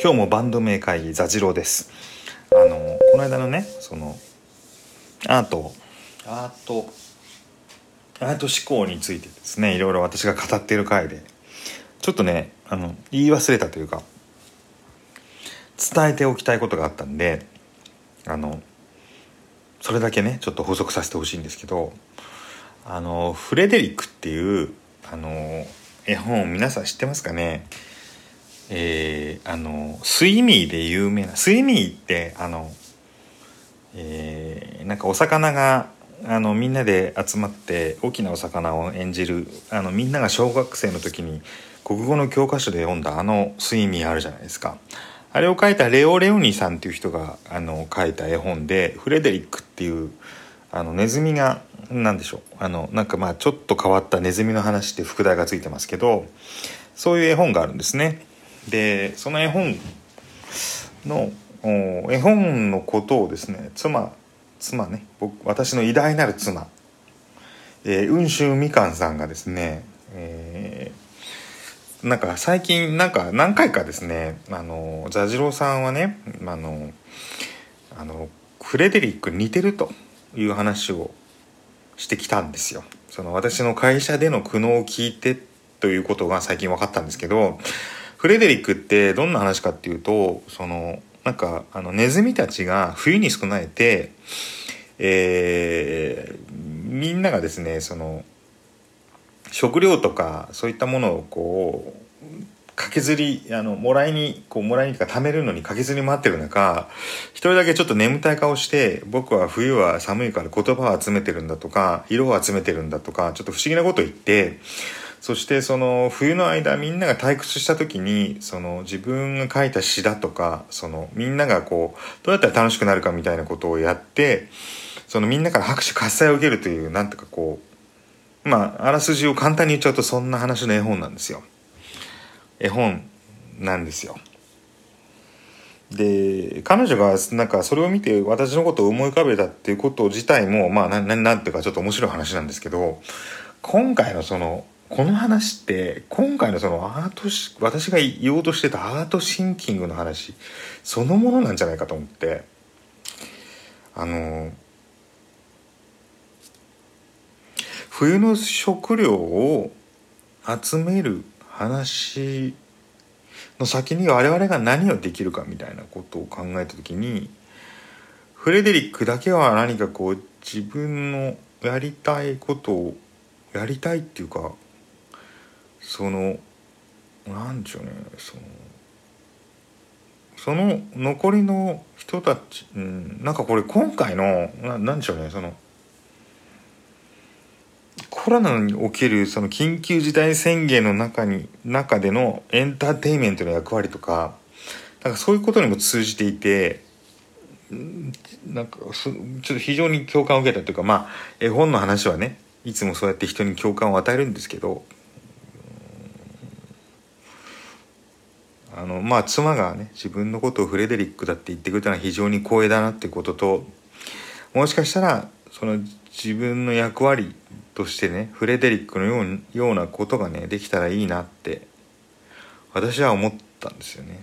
今日もバンド名会議座次郎です。あのこの間のねそのアート。アート。アート思考についてですねいろいろ私が語っている回で。ちょっとねあの言い忘れたというか伝えておきたいことがあったんであのそれだけねちょっと補足させてほしいんですけどあのフレデリックっていうあの絵本皆さん知ってますかね？えー、あのスイミーで有名なスイミーってあの、えー、なんかお魚があのみんなで集まって大きなお魚を演じるあのみんなが小学生の時に国語の教科書で読んだあのスイミーあるじゃないですか。あれを書いたレオ・レオニさんっていう人があの書いた絵本でフレデリックっていうあのネズミが何でしょうあのなんかまあちょっと変わったネズミの話って副題がついてますけどそういう絵本があるんですね。でその絵本の絵本のことをですね妻妻ね僕私の偉大なる妻、えー、雲州みかんさんがですね、えー、なんか最近なんか何回かですねあの座次郎さんはねあのあのフレデリック似てるという話をしてきたんですよ。その私の会社での苦悩を聞いてということが最近分かったんですけどフレデリックってどんな話かっていうとそのなんかあのネズミたちが冬に備えて、えー、みんながですねその食料とかそういったものをこう駆けずりあのもらいにこうもらいにか貯めるのに駆けずり回ってる中一人だけちょっと眠たい顔して僕は冬は寒いから言葉を集めてるんだとか色を集めてるんだとかちょっと不思議なことを言ってそしてその冬の間みんなが退屈した時にその自分が書いた詩だとかそのみんながこうどうやったら楽しくなるかみたいなことをやってそのみんなから拍手喝采を受けるというなんとかこうまああらすじを簡単に言っちゃうとそんな話の絵本なんですよ。絵本なんですよ。で彼女がなんかそれを見て私のことを思い浮かべたっていうこと自体もまあななんていうかちょっと面白い話なんですけど今回のそのこの話って今回のそのアート私が言おうとしてたアートシンキングの話そのものなんじゃないかと思って。あの冬の食料を集める話の先に我々が何をできるかみたいなことを考えた時にフレデリックだけは何かこう自分のやりたいことをやりたいっていうかそのなんでしょうねそのその残りの人たち、うん、なんかこれ今回のななんでしょうねそのコロナにおけるその緊急事態宣言の中に中でのエンターテインメントの役割とかなんかそういうことにも通じていてなんかちょっと非常に共感を受けたというかまあ絵本の話はねいつもそうやって人に共感を与えるんですけどあのまあ妻がね自分のことをフレデリックだって言ってくれたのは非常に光栄だなってことともしかしたらその自分の役割としてねフレデリックのようようなことがねできたらいいなって私は思ったんですよね。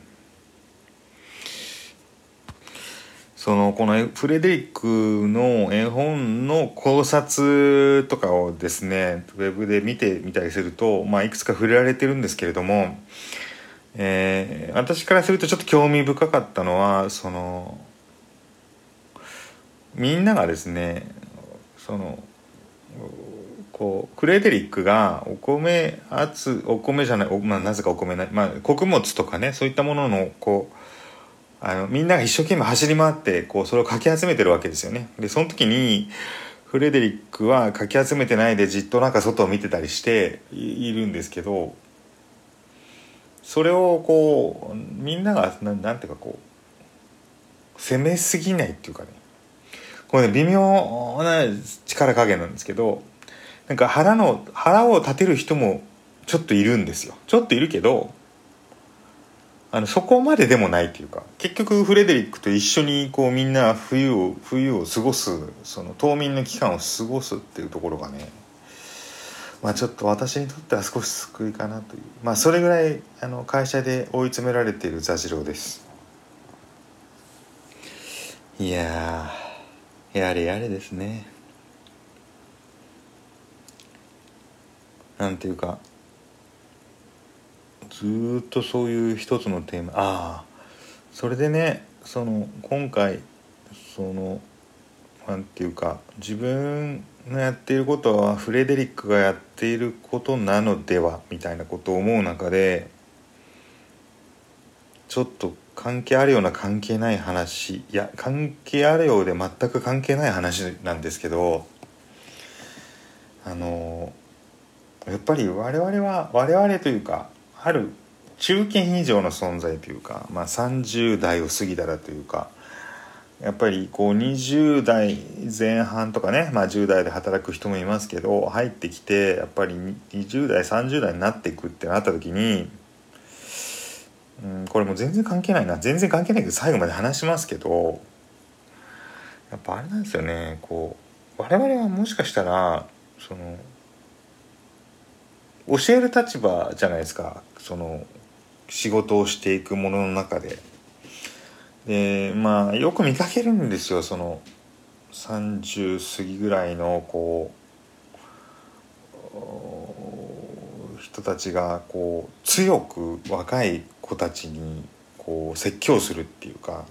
そのこのフレデリックの絵本の考察とかをですねウェブで見てみたりすると、まあ、いくつか触れられてるんですけれどもえー、私からするとちょっと興味深かったのはそのみんながですねそのこうクレデリックがお米つお米じゃないお、まあ、なぜかお米ない、まあ、穀物とかねそういったもののこうあのみんなが一生懸命走り回ってこうそれをかき集めてるわけですよね。でその時にフレデリックはかき集めてないでじっとなんか外を見てたりしているんですけどそれをこうみんながななんていうかこう攻めすぎないっていうかね。これね微妙な力加減なんですけどなんか腹の腹を立てる人もちょっといるんですよ。ちょっといるけどあのそこまででもないっていうか結局フレデリックと一緒にこうみんな冬を冬を過ごすその冬眠の期間を過ごすっていうところがねまあちょっと私にとっては少し救いかなという。まあそれぐらいあの会社で追い詰められている座次郎です。いややれやれですね。なんていうかずっとそういう一つのテーマ。ああそれでねその今回そのなんていうか自分のやっていることはフレデリックがやっていることなのではみたいなことを思う中でちょっと関係あるような関係ない話いや関係あるようで全く関係ない話なんですけどあのやっぱり我々は我々というかある中堅以上の存在というか、まあ、30代を過ぎたらというかやっぱりこう20代前半とかね、まあ、10代で働く人もいますけど入ってきてやっぱり20代30代になっていくってなった時に、うん、これも全然関係ないな。全然関係ないけど最後まで話しますけどやっぱあれなんですよね。こう我々はもしかしたらその教える立場じゃないですか。その仕事をしていくものの中で。でまあよく見かけるんですよその30過ぎぐらいのこう人たちがこう強く若い子たちにこう説教するっていうか。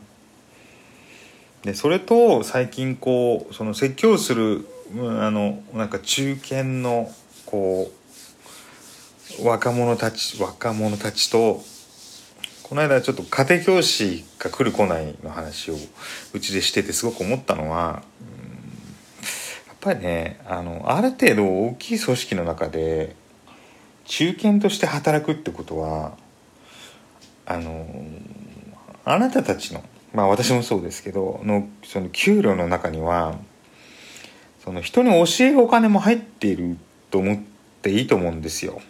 でそれと最近こうその説教するあのなんか中堅のこう若者たち若者たちとこの間ちょっと家庭教師が来る来ないの話をうちでしててすごく思ったのは、やっぱりねあのある程度大きい組織の中で中堅として働くってことはあのあなたたちのまあ私もそうですけどのその給料の中にはその人に教えるお金も入っていると思っていいと思うんですよ。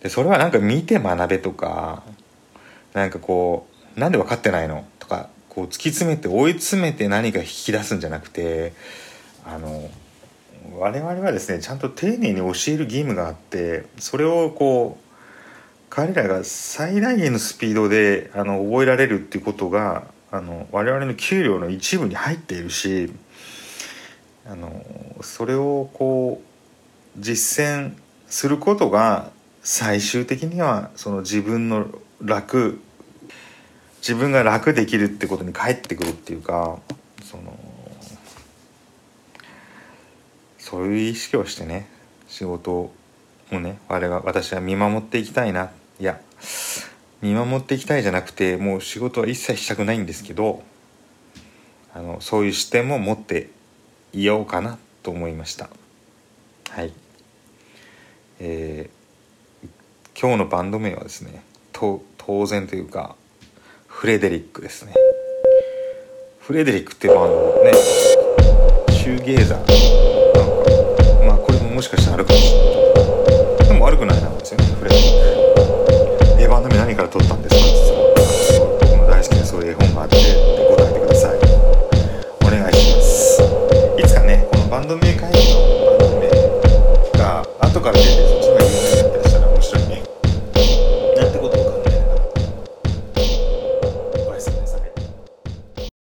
でそれはなんか見て学べとかなんかこうなんで分かってないのとかこう突き詰めて追い詰めて何か引き出すんじゃなくてあの我々はですねちゃんと丁寧に教える義務があってそれをこう彼らが最大限のスピードであの覚えられるっていうことがあの我々の給料の一部に入っているしあのそれをこう実践することが最終的にはその自分の楽。自分が楽できるってことに返ってくるっていうかそのそういう意識をしてね仕事をね我々私は見守っていきたいな。いや見守っていきたいじゃなくてもう仕事は一切したくないんですけどあのそういう視点も持っていようかなと思いました。はい。えー、今日のバンド名はですね当然というかフレデリックですね。フレデリックっていうのはあのねシューゲーザー。なんかまあこれももしかしたらあるかもしれない。でも悪くないなんですよねフレデリック「えバンの目何から撮ったんですか?」って僕の大好きなそういう絵本があって。